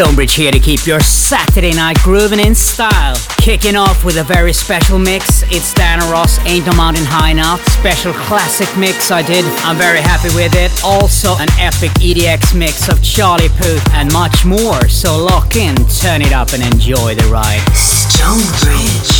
Stonebridge here to keep your Saturday night grooving in style. Kicking off with a very special mix. It's Diana Ross, Ain't No Mountain High Enough. Special classic mix I did. I'm very happy with it. Also an epic EDX mix of Charlie Puth and much more. So lock in, turn it up and enjoy the ride. Stonebridge.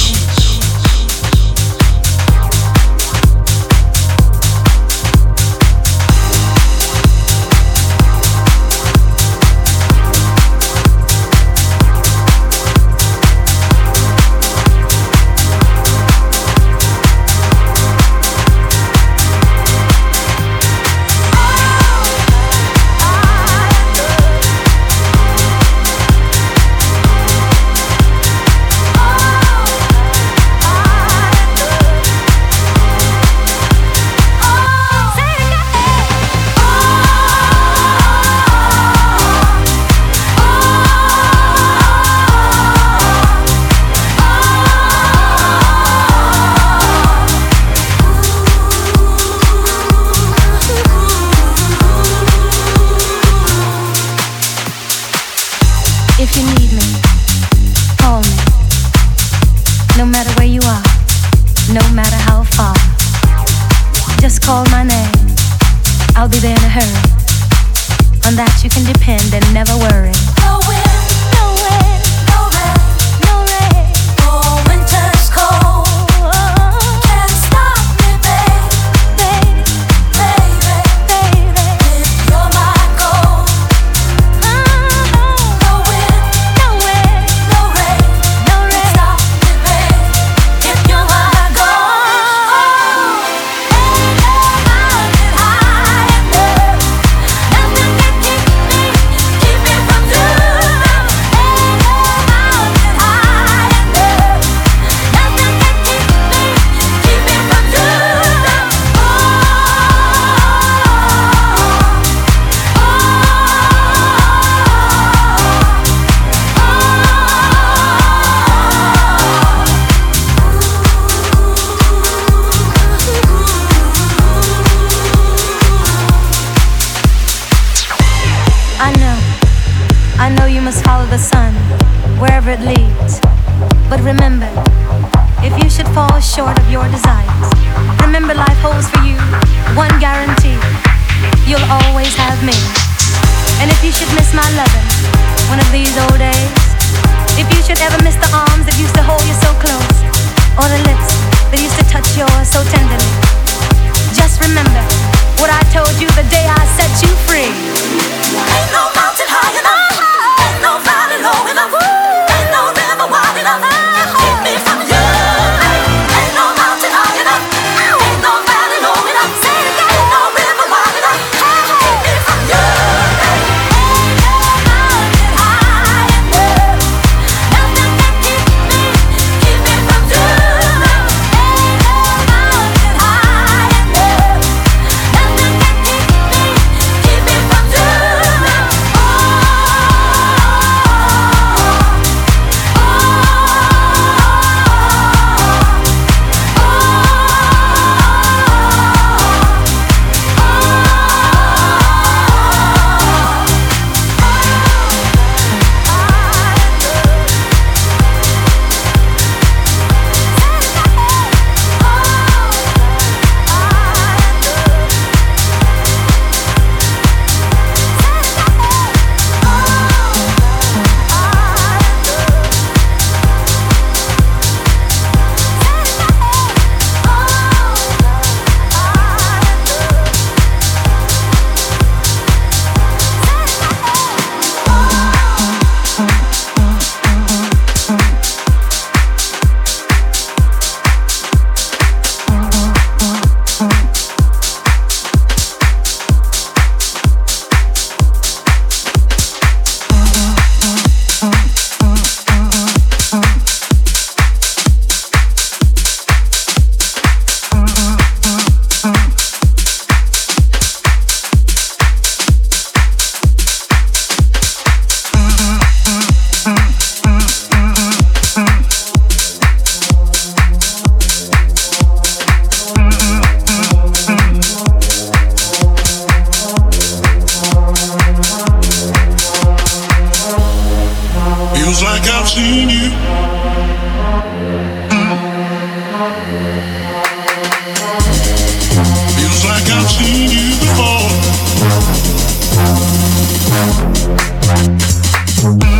Before.